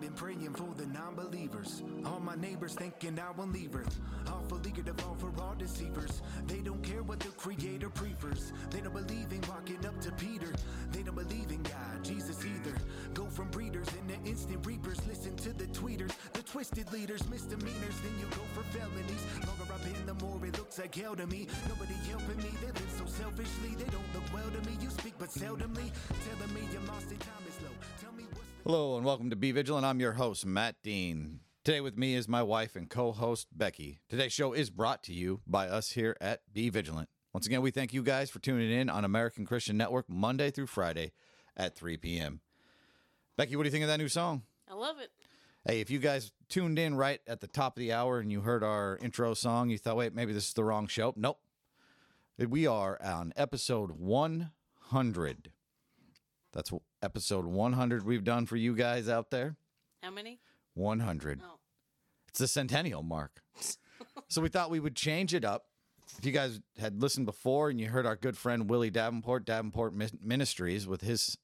I've been praying for the non-believers. All my neighbors thinking I will leave Earth. Awful eager to fall for all deceivers. They don't care what the Creator prefers. They don't believe in walking up to Peter. They don't believe in God, Jesus either. Go from breeders into instant reapers. Listen to the tweeters, the twisted leaders, misdemeanors. Then you go for felonies. Longer I've been, the more it looks like hell to me. Nobody helping me. They live so selfishly. They don't look well to me. You speak but seldomly. Telling me your lost in time Hello and welcome to Be Vigilant. I'm your host, Matt Dean. Today with me is my wife and co host, Becky. Today's show is brought to you by us here at Be Vigilant. Once again, we thank you guys for tuning in on American Christian Network Monday through Friday at 3 p.m. Becky, what do you think of that new song? I love it. Hey, if you guys tuned in right at the top of the hour and you heard our intro song, you thought, wait, maybe this is the wrong show. Nope. We are on episode 100. That's episode 100 we've done for you guys out there. How many? 100. Oh, It's the centennial mark. so we thought we would change it up. If you guys had listened before and you heard our good friend Willie Davenport, Davenport Ministries, with his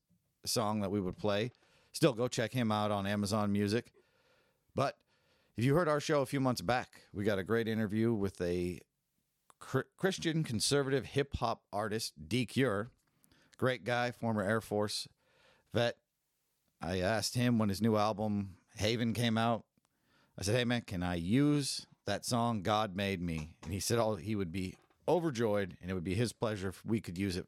song that we would play, still go check him out on Amazon Music. But if you heard our show a few months back, we got a great interview with a Christian conservative hip hop artist, D Cure. Great guy, former Air Force vet. I asked him when his new album Haven came out. I said, "Hey man, can I use that song God Made Me?" And he said, "Oh, he would be overjoyed, and it would be his pleasure if we could use it."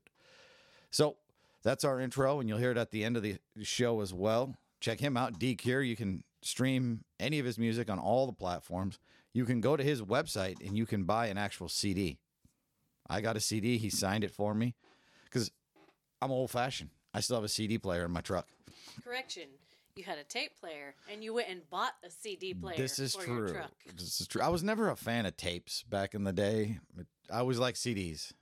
So that's our intro, and you'll hear it at the end of the show as well. Check him out, D Cure. You can stream any of his music on all the platforms. You can go to his website and you can buy an actual CD. I got a CD. He signed it for me because I'm old fashioned. I still have a CD player in my truck. correction. You had a tape player and you went and bought a CD player This is for true. your truck. This is true. I was never a fan of tapes back in the day. I always liked CDs.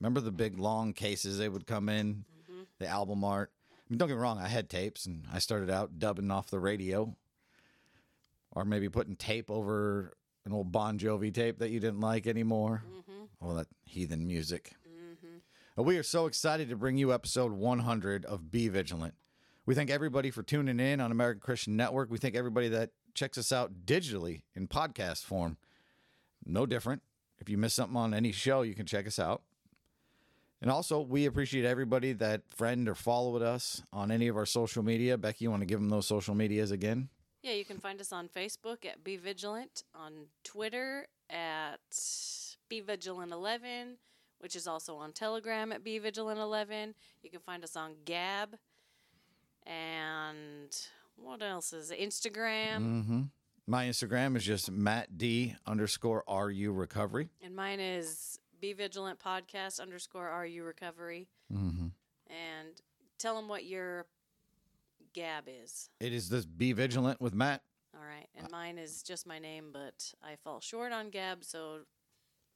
Remember the big long cases they would come in, Mm-hmm. the album art. I mean, don't get me wrong. I had tapes, and I started out dubbing off the radio, or maybe putting tape over an old Bon Jovi tape that you didn't like anymore. Mm-hmm. All that heathen music. We are so excited to bring you episode 100 of Be Vigilant. We thank everybody for tuning in on American Christian Network. We thank everybody that checks us out digitally in podcast form. No different. If you miss something on any show, you can check us out. And also, we appreciate everybody that friend or followed us on any of our social media. Becky, you want to give them those social medias again? Yeah, you can find us on Facebook at Be Vigilant, on Twitter at Be Vigilant 11, which is also on Telegram at Be Vigilant 11. You can find us on Gab, and what else is it? Instagram, My Instagram is just Matt D underscore RU recovery. and mine is Be Vigilant Podcast underscore RU Recovery. Mm-hmm. And tell them what your Gab is. It is this Be Vigilant with Matt. All right, and mine is just my name, but I fall short on Gab, so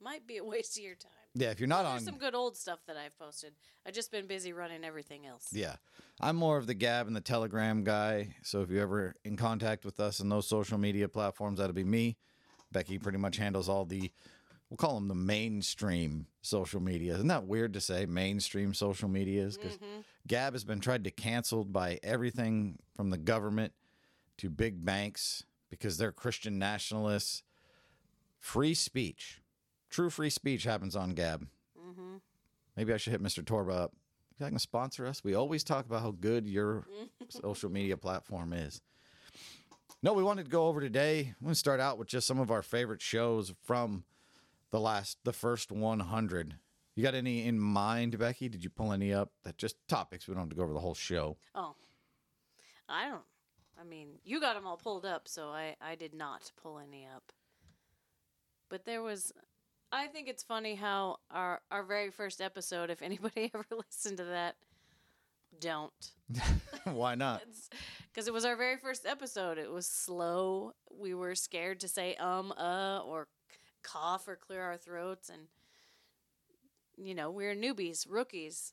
might be a waste of your time. Yeah, if you're not on some good old stuff that I've posted. I've just been busy running everything else. Yeah. I'm more of the Gab and the Telegram guy. So if you're ever in contact with us on those social media platforms, that'll be me. Becky pretty much handles all the, we'll call them the mainstream social media. Isn't that weird to say mainstream social medias? Because mm-hmm. Gab has been tried to canceled by everything from the government to big banks because they're Christian nationalists. Free speech, true free speech happens on Gab. Mm-hmm. Maybe I should hit Mr. Torba up. You guys can sponsor us. We always talk about how good your social media platform is. No, we wanted to go over today. I'm going to start out with just some of our favorite shows from the last, the first 100. You got any in mind, Becky? Did you pull any up? That just topics. We don't have to go over the whole show. Oh, I don't. I mean, you got them all pulled up, so I I did not pull any up. But there was. I think it's funny how our our very first episode, if anybody ever listened to that, don't. Why not? because it was our very first episode. It was slow. We were scared to say um, uh, or cough or clear our throats, and you know we're newbies, rookies.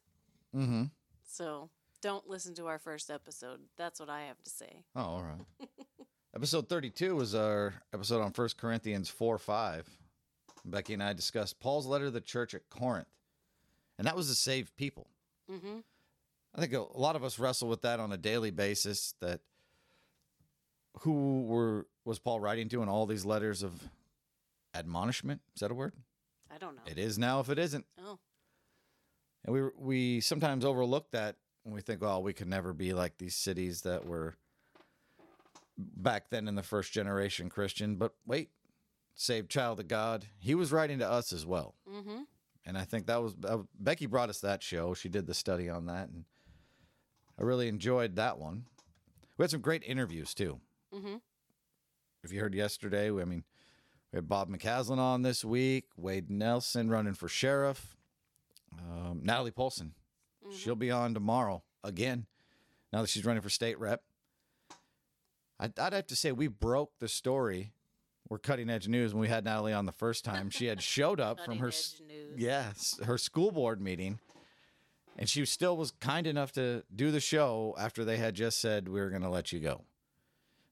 Mm-hmm. So don't listen to our first episode. That's what I have to say. Oh, all right. episode 32 was our episode on 1 Corinthians 4 5. Becky and I discussed Paul's letter to the church at Corinth. And that was to save people. Mm-hmm. I think a lot of us wrestle with that on a daily basis that who were was Paul writing to in all these letters of admonishment? Is that a word? I don't know. It is now if it isn't. Oh, And we we sometimes overlook that when we think, well, we could never be like these cities that were back then in the first generation Christian. But wait, saved child of God, he was writing to us as well. mm-hmm. And I think that was uh, Becky brought us that show. She did the study on that, and I really enjoyed that one. We had some great interviews too. Mm-hmm. If you heard yesterday, we, I mean, we had Bob McCaslin on this week, Wade Nelson running for sheriff, um, Natalie Polson. She'll be on tomorrow again. Now that she's running for state rep, I'd, I'd have to say we broke the story. We're cutting edge news when we had Natalie on the first time. She had showed up from her s- Cutting news. yes her school board meeting, and she still was kind enough to do the show after they had just said we were going to let you go.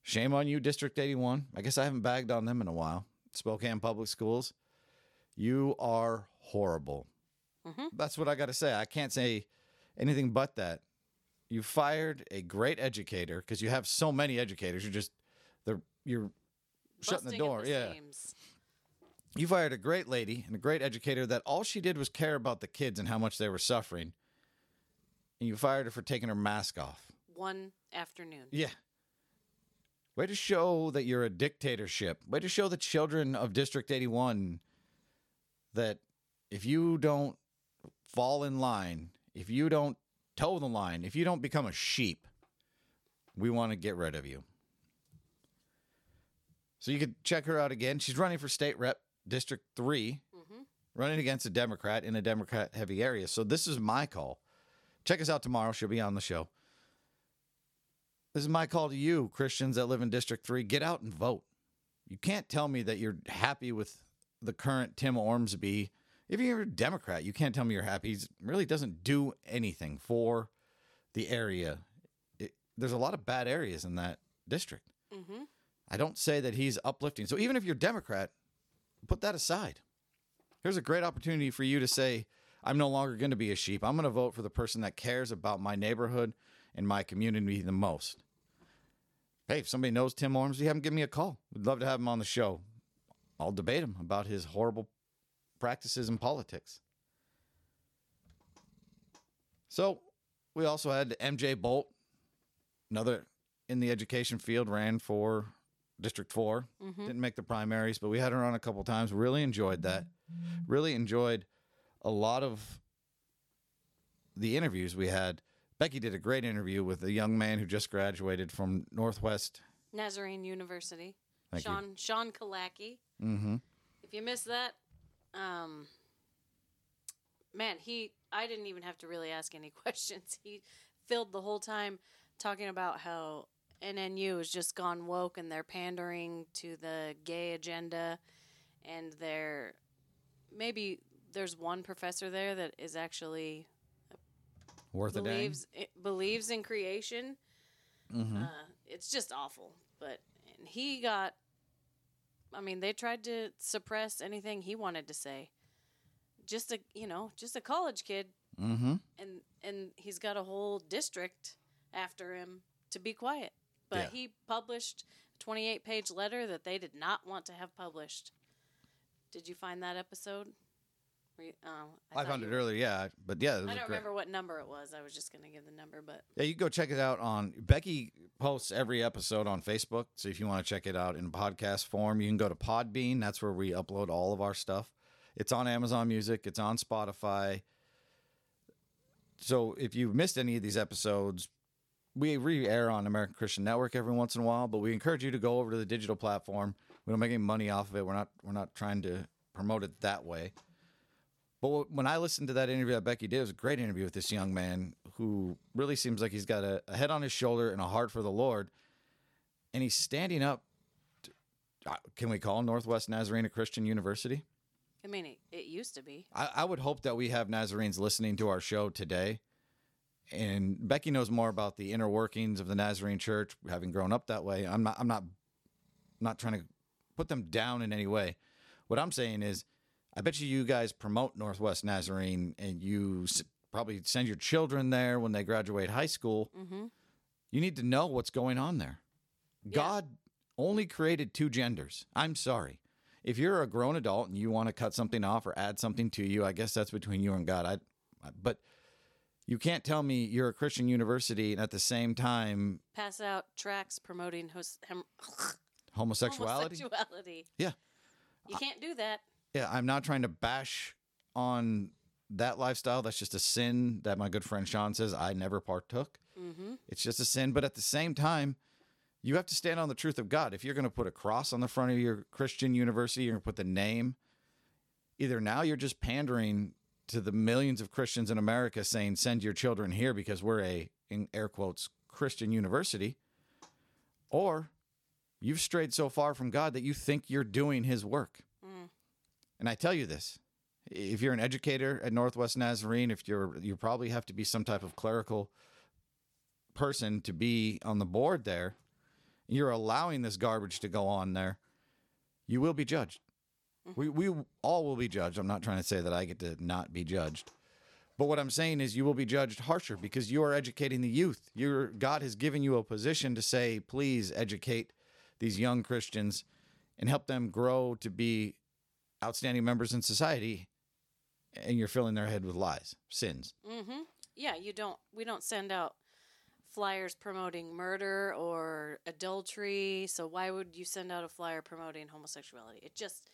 Shame on you, District 81. I guess I haven't bagged on them in a while. Spokane Public Schools, you are horrible. Mhm. That's what I got to say. I can't say anything but that. You fired a great educator because you have so many educators. You're just they're you're shutting the door. yeah. seams. You fired a great lady and a great educator that all she did was care about the kids and how much they were suffering. And you fired her for taking her mask off. One afternoon. Yeah. Way to show that you're a dictatorship. Way to show the children of District 81 that if you don't fall in line, if you don't toe the line, if you don't become a sheep, we want to get rid of you. So you could check her out again. She's running for state rep, District 3, Mm-hmm. running against a Democrat in a Democrat heavy area. So this is my call. Check us out tomorrow. She'll be on the show. This is my call to you, Christians that live in District 3. Get out and vote. You can't tell me that you're happy with the current Tim Ormsby. If you're a Democrat, you can't tell me you're happy. He really doesn't do anything for the area. It, there's a lot of bad areas in that district. Mm-hmm. I don't say that he's uplifting. So even if you're Democrat, put that aside. Here's a great opportunity for you to say, I'm no longer going to be a sheep. I'm going to vote for the person that cares about my neighborhood and my community the most. Hey, if somebody knows Tim Ormsby, have him give me a call. We'd love to have him on the show. I'll debate him about his horrible practices in politics. So we also had MJ Bolt, another in the education field, ran for District 4. Mm-hmm. Didn't make the primaries, but we had her on a couple times. Really enjoyed that. Really enjoyed a lot of the interviews we had. Becky did a great interview with a young man who just graduated from Northwest. Nazarene University. Thank you. Sean Sean Kalaki. Mm-hmm. If you missed that, um, man, he I didn't even have to really ask any questions. He filled the whole time talking about how NNU has just gone woke and they're pandering to the gay agenda, and they're maybe there's one professor there that is actually Worth a dang. believes it, believes in creation. Mm-hmm. Uh, it's just awful. But and he got. I mean, they tried to suppress anything he wanted to say. Just a you know, just a college kid, Mm-hmm. and and he's got a whole district after him to be quiet. But Yeah. he published a 28 page letter that they did not want to have published. Did you find that episode? You, oh, I, thought found you it earlier, yeah, but yeah, I don't remember what number it was. I was just going to give the number, but Yeah, you can go check it out on Becky posts every episode on Facebook. So if you want to check it out in podcast form, you can go to Podbean. That's where we upload all of our stuff. It's on Amazon Music. It's on Spotify. So if you've missed any of these episodes, we re-air on American Christian Network every once in a while, but we encourage you to go over to the digital platform. We don't make any money off of it. We're not we're not trying to promote it that way. But when I listened to that interview that Becky did, it was a great interview with this young man who really seems like he's got a, a head on his shoulder and a heart for the Lord. And he's standing up. To, uh, can we call Northwest Nazarene a Christian university? I mean, it, it used to be. I, I would hope that we have Nazarenes listening to our show today. And Becky knows more about the inner workings of the Nazarene Church, having grown up that way. I'm not. I'm not. Not trying to put them down in any way. What I'm saying is, I bet you you guys promote Northwest Nazarene, and you s- probably send your children there when they graduate high school. Mm-hmm. You need to know what's going on there. God only created two genders. I'm sorry. If you're a grown adult and you want to cut something off or add something to you, I guess that's between you and God. I, I- but you can't tell me you're a Christian university and at the same time Pass out tracts promoting hos- hem- homosexuality. homosexuality. Yeah. You can't do that. Yeah, I'm not trying to bash on that lifestyle. That's just a sin that my good friend Sean says I never partook. Mm-hmm. It's just a sin. But at the same time, you have to stand on the truth of God. If you're going to put a cross on the front of your Christian university, you're going to put the name. Either now you're just pandering to the millions of Christians in America saying, send your children here because we're a, in air quotes, Christian university, or you've strayed so far from God that you think you're doing his work. And I tell you this if you're an educator at Northwest Nazarene, if you're, you probably have to be some type of clerical person to be on the board there, you're allowing this garbage to go on there, you will be judged. We, we all will be judged. I'm not trying to say that I get to not be judged. But what I'm saying is you will be judged harsher because you are educating the youth. Your God has given you a position to say, please educate these young Christians and help them grow to be outstanding members in society. And you're filling their head with lies, sins. Mm-hmm. Yeah, you don't. We don't send out flyers promoting murder or adultery. So why would you send out a flyer promoting homosexuality? It just,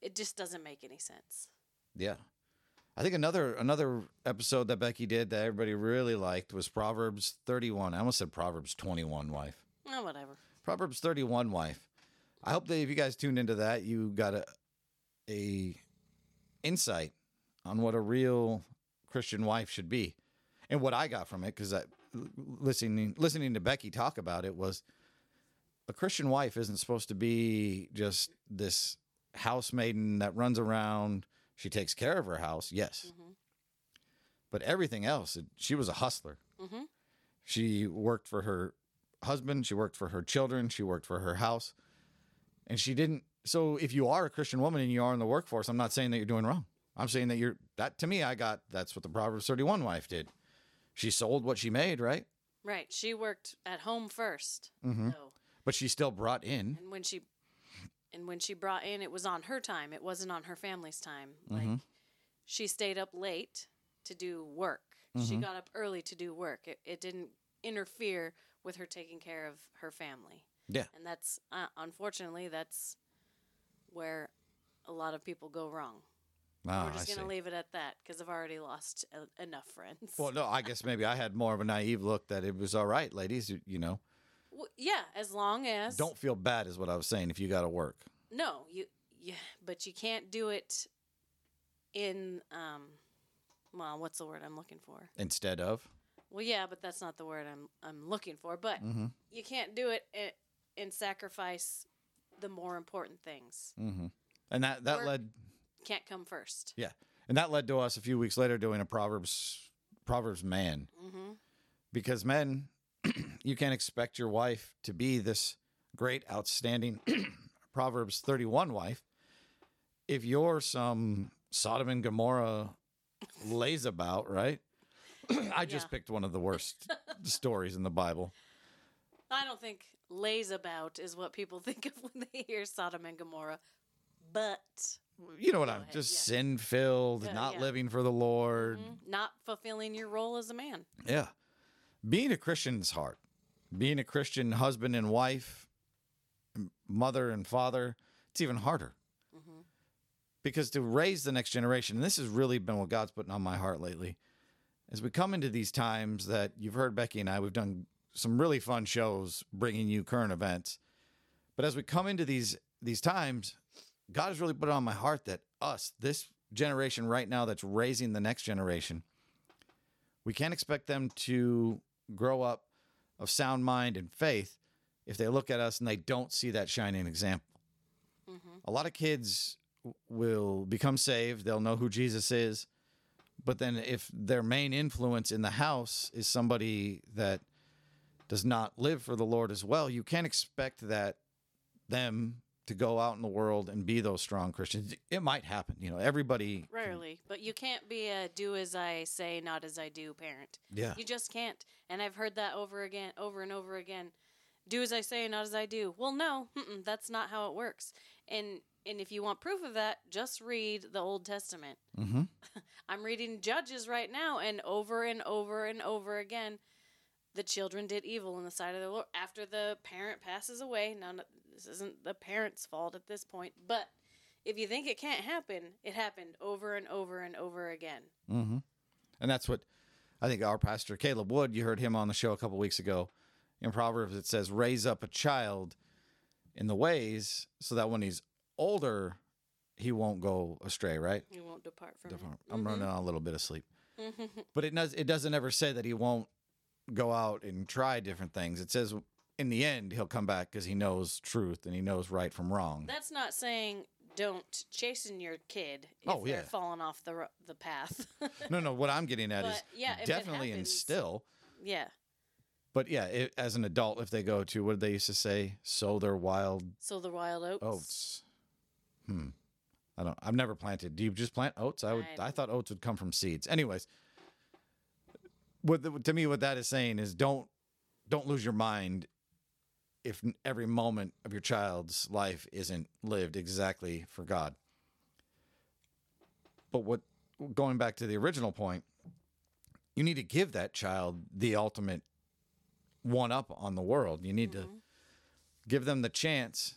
it just doesn't make any sense. Yeah. I think another another episode that Becky did that everybody really liked was Proverbs 31. I almost said Proverbs 21 wife. Oh, whatever. Proverbs 31 wife. I hope that if you guys tuned into that, you got a a insight on what a real Christian wife should be. And what I got from it cuz I listening listening to Becky talk about it was a Christian wife isn't supposed to be just this housemaiden that runs around, she takes care of her house. Yes. Mhm. But everything else, it- she was a hustler. Mm-hmm. She worked for her husband, she worked for her children, she worked for her house. And she didn't so if you are a Christian woman and you are in the workforce, I'm not saying that you're doing wrong. I'm saying that you're that to me I got that's what the Proverbs 31 wife did. She sold what she made, right? Right. She worked at home 1st Mhm. So, But she still brought in. and when she, and when she brought in, it was on her time. It wasn't on her family's time. Like Mhm. she stayed up late to do work. She Mhm. got up early to do work. It, it didn't interfere with her taking care of her family. Yeah. And that's uh, unfortunately that's where a lot of people go wrong. Ah, We're just going to leave it at that because I've already lost e- enough friends. Well, no, I guess maybe I had more of a naive look that it was all right, ladies, you, you know. W- yeah, as long as Don't feel bad is what I was saying if you got to work. No, you yeah, but you can't do it in um well, what's the word I'm looking for? Instead of. Well, yeah, but that's not the word I'm I'm looking for, but Mm-hmm. you can't do it and sacrifice the more important things. Mm-hmm. And that that Work. led Can't come first. Yeah, and that led to us a few weeks later doing a Proverbs Proverbs man Mhm. because men, you can't expect your wife to be this great, outstanding Proverbs thirty one wife if you're some Sodom and Gomorrah lays about, right? I just Yeah. picked one of the worst stories in the Bible. I don't think lays about is what people think of when they hear Sodom and Gomorrah, but You know what I'm ahead, just yeah. sin filled, Yeah, not yeah. living for the Lord. mm, not fulfilling your role as a man. Yeah. Being a Christian is hard. Being a Christian husband and wife, mother and father, it's even harder. Mhm. Because to raise the next generation, and this has really been what God's putting on my heart lately, as we come into these times that you've heard Becky and I, we've done some really fun shows bringing you current events. But as we come into these these times, God has really put it on my heart that us, this generation right now that's raising the next generation, we can't expect them to grow up of sound mind and faith if they look at us and they don't see that shining example. Mhm. A lot of kids will become saved, they'll know who Jesus is, but then if their main influence in the house is somebody that does not live for the Lord as well, you can't expect that them to go out in the world and be those strong Christians. It might happen, you know. Everybody, can- Rarely, but you can't be a do as I say, not as I do parent. yeah, You just can't. And I've heard that over again, over and over again. do as I say, not as I do. Well, no, that's not how it works. And and if you want proof of that, just read the Old Testament. Mm-hmm. I'm reading Judges right now, and over and over and over again, the children did evil in the sight of the Lord. After the parent passes away, now no- this isn't the parent's fault at this point, but if you think it can't happen, it happened over and over and over again. Mm-hmm. And that's what I think our pastor Caleb Wood. You heard him on the show a couple weeks ago. In Proverbs, it says, "Raise up a child in the ways, so that when he's older, he won't go astray." Right? You won't depart from it. I'm running on a little bit of sleep, but it does. It doesn't ever say that he won't go out and try different things. It says in the end he'll come back because he knows truth and he knows right from wrong. That's not saying don't chasten your kid if Oh, they're yeah. falling off the ro- the path. no, no. What I'm getting at is yeah, definitely happens- instill. yeah. But yeah, it, as an adult, if they go to what did they used to say, sow their wild So the wild oats. oats. Hmm. I don't. I've never planted. Do you just plant oats? I would. I I, thought oats would come from seeds. Anyways, what the, to me what that is saying is don't don't lose your mind if every moment of your child's life isn't lived exactly for God. But what going back to the original point, you need to give that child the ultimate one up on the world. You need to mm-hmm. give them the chance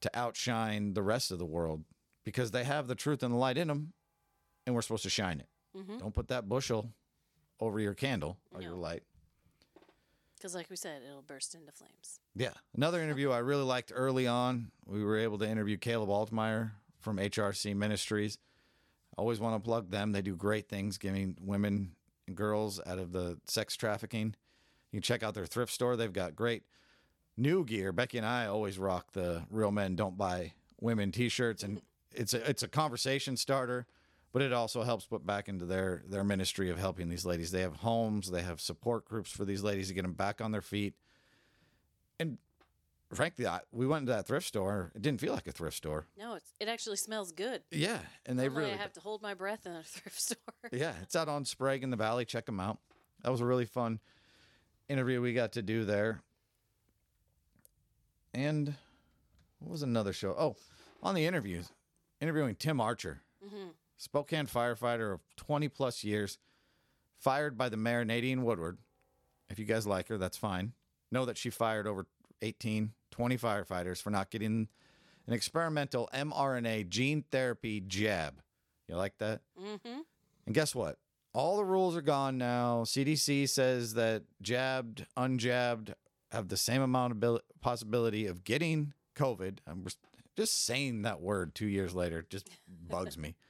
to outshine the rest of the world because they have the truth and the light in them and we're supposed to shine it. Mm-hmm. Don't put that bushel over your candle or your light. Because, like we said, it'll burst into flames. Yeah. Another interview I really liked early on. We were able to interview Caleb Altmeyer from HRC Ministries. Always want to plug them. They do great things giving women and girls out of the sex trafficking. You can check out their thrift store. They've got great new gear. Becky and I always rock the Real Men Don't Buy Women t-shirts and it's a it's a conversation starter, but it also helps put back into their their ministry of helping these ladies. They have homes, they have support groups for these ladies to get them back on their feet. And frankly, I, we went into that thrift store. It didn't feel like a thrift store. No, it's it actually smells good. Yeah, and they Normally really I have to hold my breath in a thrift store. yeah, it's out on Sprague in the Valley. Check them out. That was a really fun interview we got to do there. And what was another show? Oh, on the interviews, interviewing Tim Archer, mm-hmm. Spokane firefighter of 20 plus years, fired by the mayor, Nadine Woodward. If you guys like her, that's fine. Know that she fired over 18, 20 firefighters for not getting an experimental mRNA gene therapy jab. You like that? mm-hmm. And guess what? All the rules are gone now. CDC says that jabbed, unjabbed have the same amount of abil- possibility of getting COVID. I'm just- just saying that word two years later just bugs me.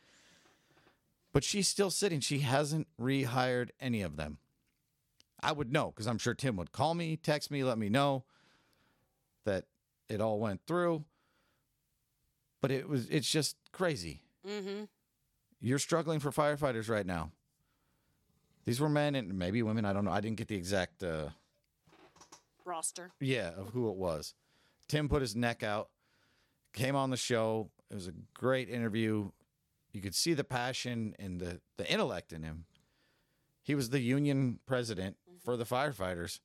But she's still sitting. She hasn't rehired any of them. I would know because I'm sure Tim would call me, text me, let me know that it all went through. But it was it's just crazy. Mm-hmm. You're struggling for firefighters right now. These were men and maybe women. I don't know. I didn't get the exact uh, Roster. yeah of who it was. Tim put his neck out, came on the show. It was a great interview. You could see the passion and the the intellect in him. He was the union president for the firefighters,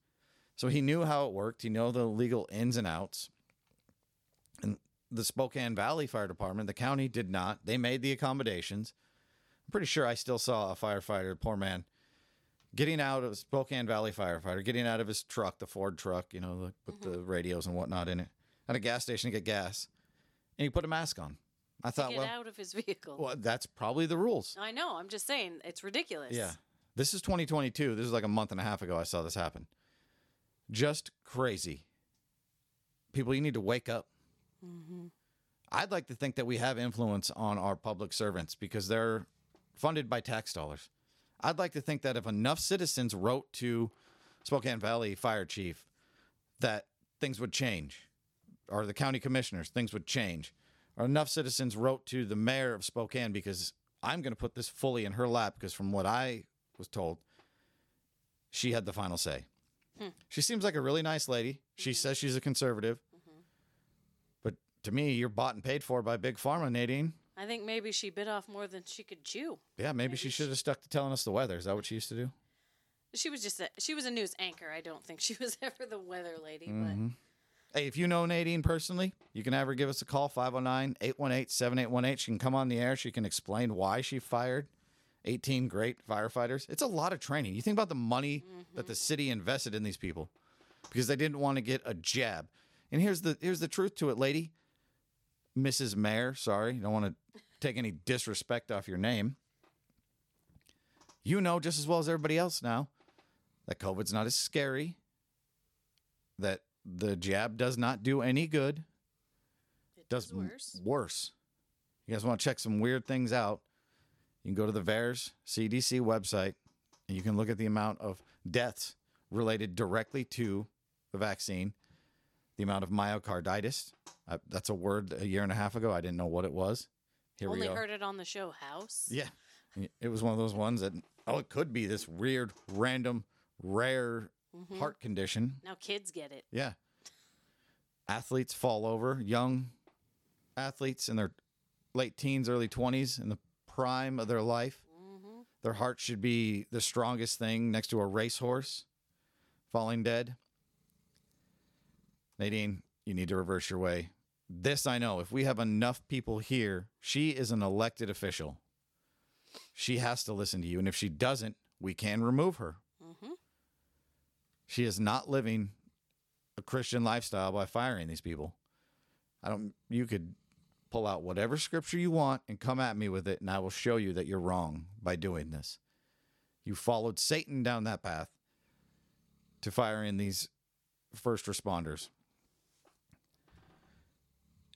so he knew how it worked. He knew the legal ins and outs. And the Spokane Valley Fire Department, the county did not. They made the accommodations. I'm pretty sure I still saw a firefighter, poor man, getting out of Spokane Valley firefighter, getting out of his truck, the Ford truck, you know, with the mm-hmm. radios and whatnot in it, at a gas station to get gas, and he put a mask on. I thought, Get well, out of his vehicle. well, that's probably the rules. I know. I'm just saying it's ridiculous. Yeah. This is 2022. This is like a month and a half ago I saw this happen. Just crazy. People, you need to wake up. Mm-hmm. I'd like to think that we have influence on our public servants because they're funded by tax dollars. I'd like to think that if enough citizens wrote to Spokane Valley Fire Chief that things would change, or the county commissioners, things would change, enough citizens wrote to the mayor of Spokane because I'm going to put this fully in her lap because from what I was told, she had the final say. Hmm. She seems like a really nice lady. She mm-hmm. says she's a conservative. Mm-hmm. But to me, you're bought and paid for by Big Pharma, Nadine. I think maybe she bit off more than she could chew. Yeah, maybe, she should have stuck to telling us the weather. Is that what she used to do? She was just a, she was a news anchor. I don't think she was ever the weather lady, Mhm. Hey, if you know Nadine personally, you can have her give us a call 509 818 7818. She can come on the air. She can explain why she fired 18 great firefighters. It's a lot of training. You think about the money that the city invested in these people because they didn't want to get a jab. And here's the here's the truth to it, lady. Mrs. Mayor, sorry, don't want to take any disrespect off your name. You know just as well as everybody else now that COVID's not as scary, that the jab does not do any good, It does does worse. worse. You guys want to check some weird things out? You can go to the VAERS CDC website and you can look at the amount of deaths related directly to the vaccine, the amount of myocarditis. Uh, that's a word a year and a half ago. I didn't know what it was. Here Only heard it on the show House. Yeah. It was one of those ones that, oh, it could be this weird, random, rare Mm-hmm. heart condition. Now kids get it. Yeah. Athletes fall over, young athletes in their late teens, early 20s, in the prime of their life. Mm-hmm. Their heart should be the strongest thing next to a racehorse falling dead. Nadine, you need to reverse your way. This I know. If we have enough people here, she is an elected official. She has to listen to you. And if she doesn't, we can remove her. She is not living a Christian lifestyle by firing these people. I don't you could pull out whatever scripture you want and come at me with it and I will show you that you're wrong by doing this. You followed Satan down that path to firing these first responders.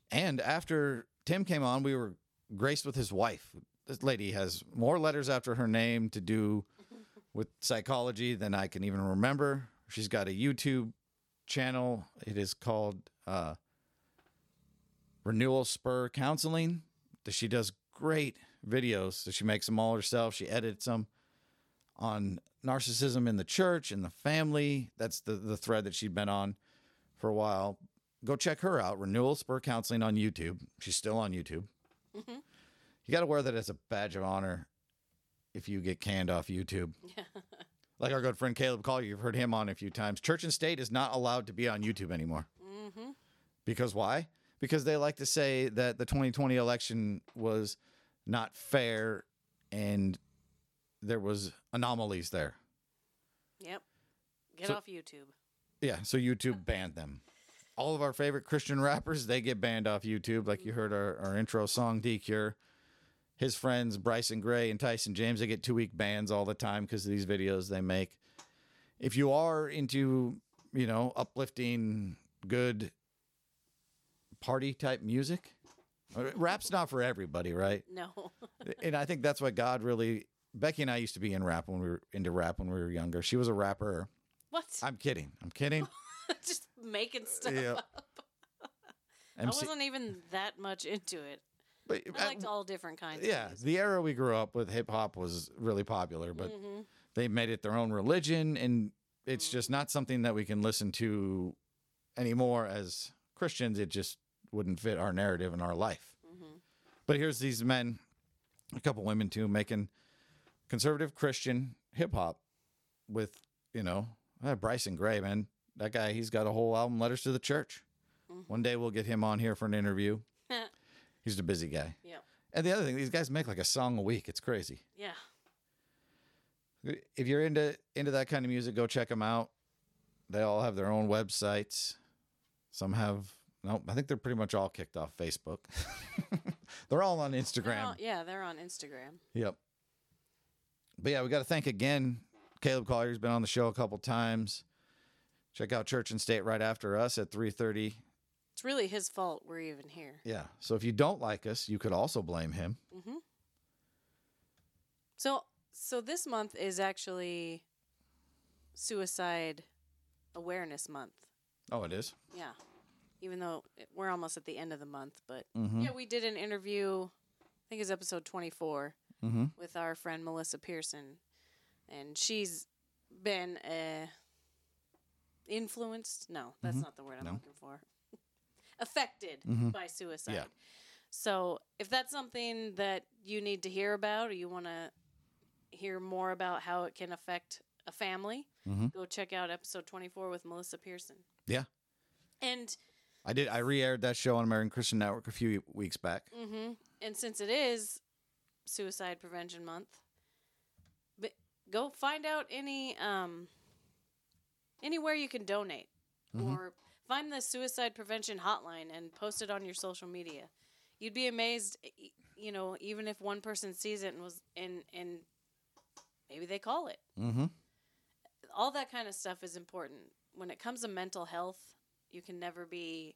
And after Tim came on, we were graced with his wife. This lady has more letters after her name to do with psychology than I can even remember. She's got a YouTube channel. It is called uh, Renewal Spur Counseling. She does great videos. So she makes them all herself. She edits them on narcissism in the church and the family. That's the, the thread that she'd been on for a while. Go check her out. Renewal Spur Counseling on YouTube. She's still on YouTube. Mm-hmm. You got to wear that as a badge of honor if you get canned off YouTube. like our good friend Caleb Collier, you've heard him on a few times. Church and State is not allowed to be on YouTube anymore. Mm-hmm. Because why? Because they like to say that the 2020 election was not fair and there was anomalies there. Yep. Get So- off YouTube. Yeah, so YouTube banned them. All of our favorite Christian rappers, they get banned off YouTube. Like you heard our, our intro song, D Cure. His friends, Bryson Gray and Tyson James, they get two week bans all the time because of these videos they make. If you are into, you know, uplifting, good party type music, uh, rap's not for everybody, right? No. and I think that's what God really. Becky and I used to be in rap when we were into rap when we were younger. She was a rapper. what? I'm kidding. I'm kidding. Just making stuff Yeah. up. I wasn't even that much into it. But, I liked all different kinds. yeah, the era we grew up with, hip hop was really popular, but Mhm. they made it their own religion, and it's just not something that we can listen to anymore as Christians. It just wouldn't fit our narrative and our life. Mhm. But here's these men, a couple women too, making conservative Christian hip hop with, you know, uh, Bryson Gray, man. That guy, he's got a whole album, Letters to the Church. One day we'll get him on here for an interview. He's a busy guy. yeah. And the other thing, these guys make like a song a week. It's crazy. Yeah. If you're into into that kind of music, go check them out. They all have their own websites. Some have no, I think they're pretty much all kicked off Facebook. they're all on They're Instagram. yeah, they're on Instagram. Yep. But yeah, we got to thank again Caleb Collier. He's been on the show a couple times. Check out Church and State right after us at 3:30. It's really his fault we're even here. Yeah. So if you don't like us, you could also blame him. Mm-hmm. So, so this month is actually Suicide Awareness Month. Oh, it is. Yeah. Even though we're almost at the end of the month, but Mm-hmm. yeah, we did an interview. I think it's episode twenty-four Mm-hmm. with our friend Melissa Pearson, and she's been uh, influenced. No, that's not the word I'm Mm-hmm. No. looking for. Affected Mhm. by suicide. Yeah. So, if that's something that you need to hear about, or you want to hear more about how it can affect a family, Mhm. go check out episode 24 with Melissa Pearson. Yeah. And I did. I re-aired that show on American Christian Network a few weeks back. hmm And since it is Suicide Prevention Month, but go find out any um, anywhere you can donate, or find the Suicide Prevention Hotline and post it on your social media. You'd be amazed, you know, even if one person sees it and was and and maybe they call it. Mm-hmm. All that kind of stuff is important. When it comes to mental health, you can never be.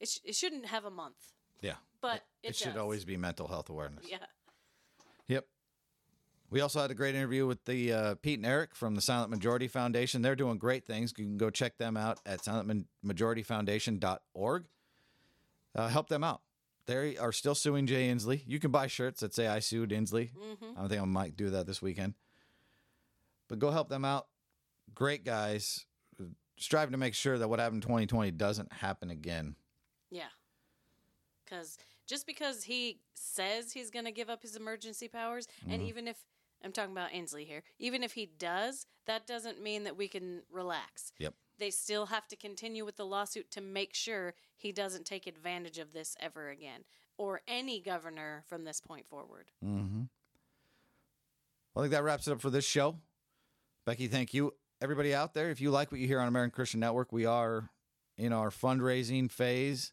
It, sh- it shouldn't have a month, Yeah. but it, It, should does. always be mental health awareness. Yeah. Yep. We also had a great interview with the uh, Pete and Eric from the Silent Majority Foundation. They're doing great things. You can go check them out at silentmajorityfoundation.org. Uh, help them out. They are still suing Jay Inslee. You can buy shirts that say "I sued Inslee." I think I might do that this weekend. But go help them out. Great guys, striving to make sure that what happened in 2020 doesn't happen again. Yeah. Because just because he says he's going to give up his emergency powers, and even if I'm talking about Inslee here, even if he does, that doesn't mean that we can relax. Yep. They still have to continue with the lawsuit to make sure he doesn't take advantage of this ever again, or any governor from this point forward. Mm-hmm. I think that wraps it up for this show. Becky, thank you. Everybody out there, if you like what you hear on American Christian Network, we are in our fundraising phase.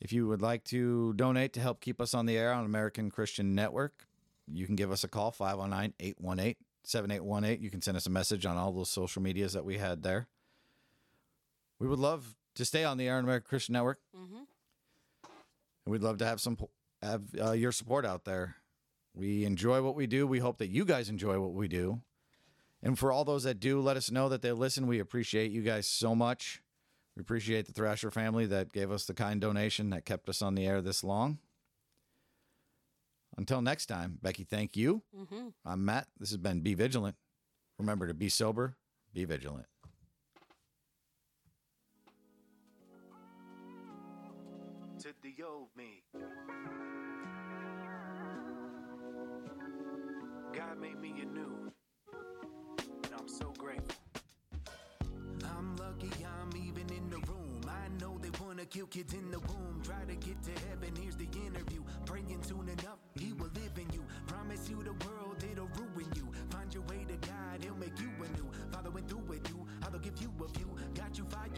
If you would like to donate to help keep us on the air on American Christian Network, you can give us a call 509 818 7818. You can send us a message on all those social medias that we had there. We would love to stay on the air on American Christian Network. hmm And we'd love to have some have uh, your support out there. We enjoy what we do. We hope that you guys enjoy what we do. And for all those that do, let us know that they listen. We appreciate you guys so much. We appreciate the Thrasher family that gave us the kind donation that kept us on the air this long. Until next time, Becky, thank you. hmm I'm Matt. This has been Be Vigilant. Remember to be sober, be vigilant. to the old me. God made me anew, and I'm so grateful. I'm lucky I'm even in the room. I know they wanna kill kids in the womb. Try to get to heaven, here's the interview. Praying soon enough, you the world, it'll ruin you. Find your way to God, He'll make you anew. went through with you, I'll give you a view. Got you fired